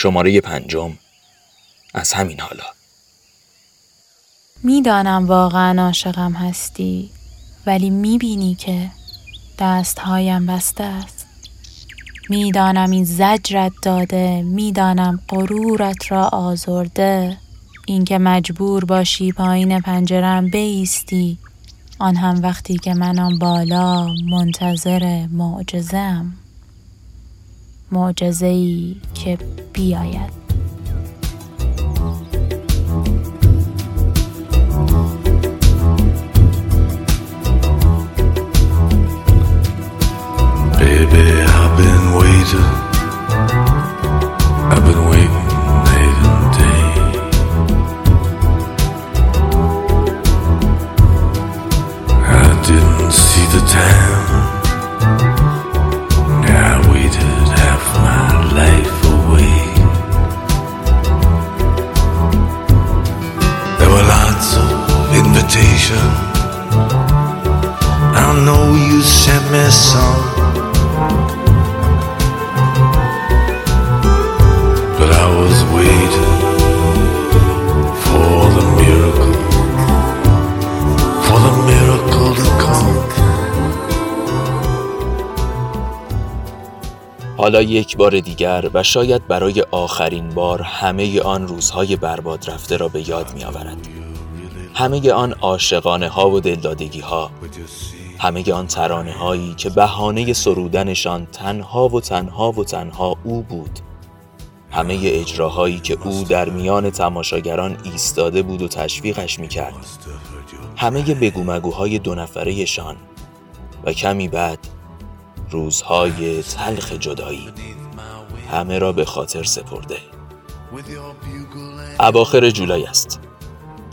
شماره پنجم. از همین حالا. می‌دانم واقعا عاشقم هستی ولی می‌بینی که دستهایم بسته است. می‌دانم این زجرت داده می‌دانم غرورت را آزرده. اینکه مجبور باشی پایین پنجرم بیستی آن هم وقتی که منم بالا منتظر معجزم معجزه ای که بیاید حالا یک بار دیگر و شاید برای آخرین بار همه آن روزهای برباد رفته را به یاد می آورد. همه آن عاشقانه ها و دلدادگی ها همه آن ترانه هایی که بهانه سرودنشان تنها و تنها و تنها او بود. همه اجراهایی که او در میان تماشاگران ایستاده بود و تشویقش می کرد همه بگومگوهای دو نفرهشان. و کمی بعد روزهای تلخ جدایی همه را به خاطر سپرده. اواخر جولای است.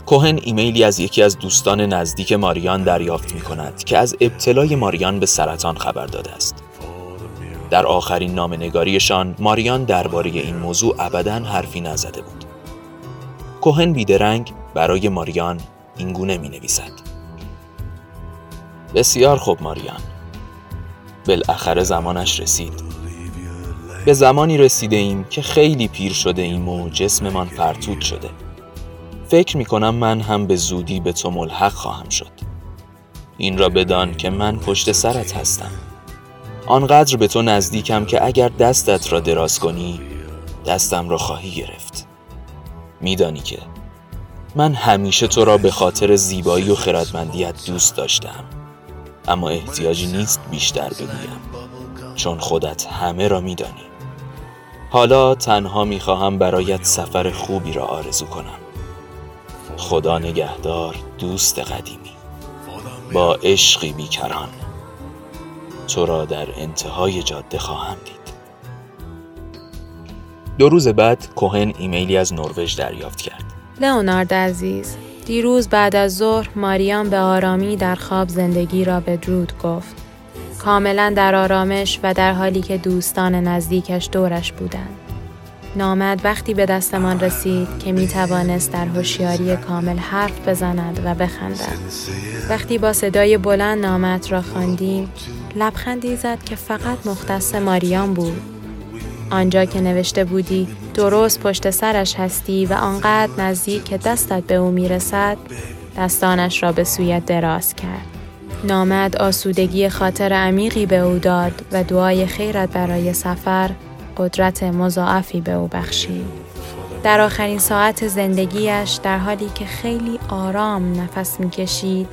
کوهن ایمیلی از یکی از دوستان نزدیک ماریان دریافت می کند که از ابتلای ماریان به سرطان خبر داده است. در آخرین نامنگاریشان ماریان درباره این موضوع ابدا حرفی نزده بود. کوهن بیدرنگ برای ماریان اینگونه می نویسد. بسیار خوب ماریان. بالاخره زمانش رسید. به زمانی رسیده ایم که خیلی پیر شده ایم و جسممان فرتود شده. فکر می کنم من هم به زودی به تو ملحق خواهم شد. این را بدان که من پشت سرت هستم. آنقدر به تو نزدیکم که اگر دستت را دراز کنی دستم را خواهی گرفت. میدانی که من همیشه تو را به خاطر زیبایی و خردمندیت دوست داشتم. اما احتیاجی نیست بیشتر بگویم چون خودت همه را میدانی. حالا تنها می‌خواهم برایت سفر خوبی را آرزو کنم. خدا نگهدار دوست قدیمی. با عشقی بیکران. تو را در انتهای جاده خواهم دید. دو روز بعد کوهن ایمیلی از نروژ دریافت کرد. لئونارد عزیز. دیروز بعد از ظهر ماریان به آرامی در خواب زندگی را به درود گفت. کاملا در آرامش و در حالی که دوستان نزدیکش دورش بودند. نامد وقتی به دستمان رسید که می توانست در هوشیاری کامل حرف بزند و بخندد. وقتی با صدای بلند نامت را خواندیم، لبخندی زد که فقط مختص ماریان بود. آنجا که نوشته بودی درست پشت سرش هستی و آنقدر نزدیک که دستت به او می‌رسد دستانش را به سویت دراز کرد. نامد آسودگی خاطر عمیقی به او داد و دعای خیرت برای سفر قدرت مضاعفی به او بخشید. در آخرین ساعت زندگیش در حالی که خیلی آرام نفس می‌کشید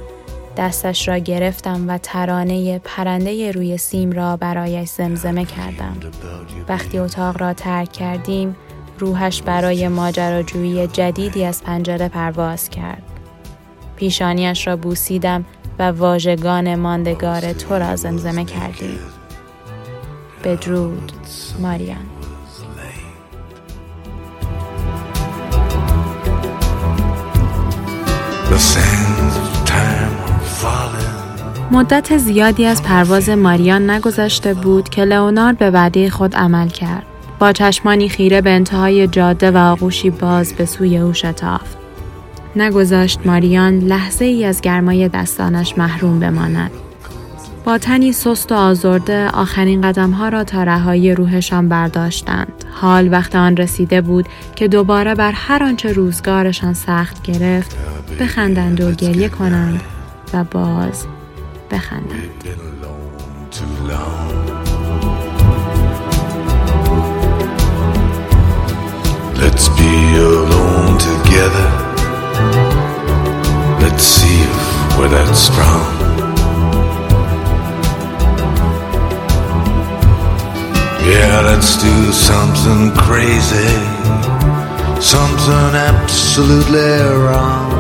دستش را گرفتم و ترانه پرنده روی سیم را برایش زمزمه کردم. وقتی اتاق را ترک کردیم، روحش برای ماجراجویی جدیدی از پنجره پرواز کرد. پیشانیش را بوسیدم و واژگان ماندگار تو را زمزمه کردیم. بدرود ماریان مدت زیادی از پرواز ماریان نگذشته بود که لئونارد به وعده خود عمل کرد. با چشمانی خیره به انتهای جاده و آغوشی باز به سوی او شتافت. نگذاشت ماریان لحظه ای از گرمای دستانش محروم بماند. با تنی سست و آزرده آخرین قدمها را تا رهایی روحشان برداشتند. حال وقت آن رسیده بود که دوباره بر هر آنچه روزگارشان سخت گرفت بخندند و گریه کنند و باز بخندند. Let's be alone together. Let's see if we're that strong. Yeah, let's do something crazy, something absolutely wrong.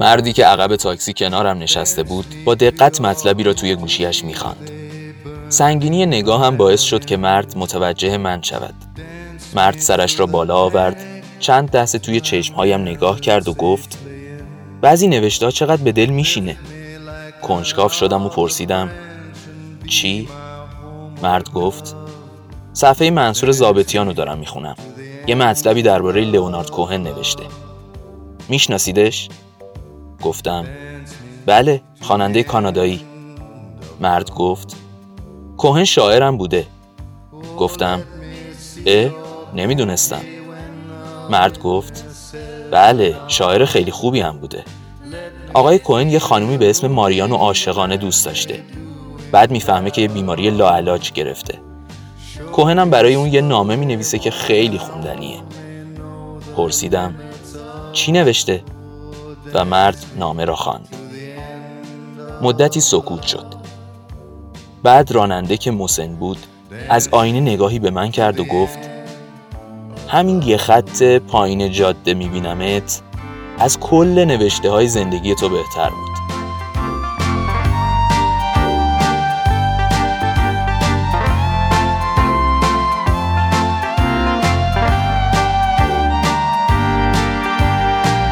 مردی که عقب تاکسی کنارم نشسته بود با دقت مطلبی را توی گوشیش می‌خواند. سنگینی هم باعث شد که مرد متوجه من شود. مرد سرش را بالا آورد چند دسته توی چشمهایم نگاه کرد و گفت بعضی نوشته چقدر به دل میشینه کنجکاف شدم و پرسیدم چی؟ مرد گفت صفحه منصور زابطیان رو دارم می‌خونم یه مطلبی درباره لئونارد کوهن نوشته میشناسیدش؟ گفتم. بله خواننده کانادایی. مرد گفت کوهن شاعرم بوده. گفتم اه نمی‌دونستم. مرد گفت بله شاعر خیلی خوبی هم بوده. آقای کوهن یه خانومی به اسم ماریانو عاشقانه دوست داشته. بعد می‌فهمه که یه بیماری لاعلاج گرفته. کوهنم برای اون یه نامه می نویسه که خیلی خوندنیه. پرسیدم چی نوشته؟ و مرد نامه را خواند. مدتی سکوت شد. بعد راننده که مسن بود از آینه نگاهی به من کرد و گفت همین یه خط پایین جاده میبینمت از کل نوشته های زندگی تو بهتر بود.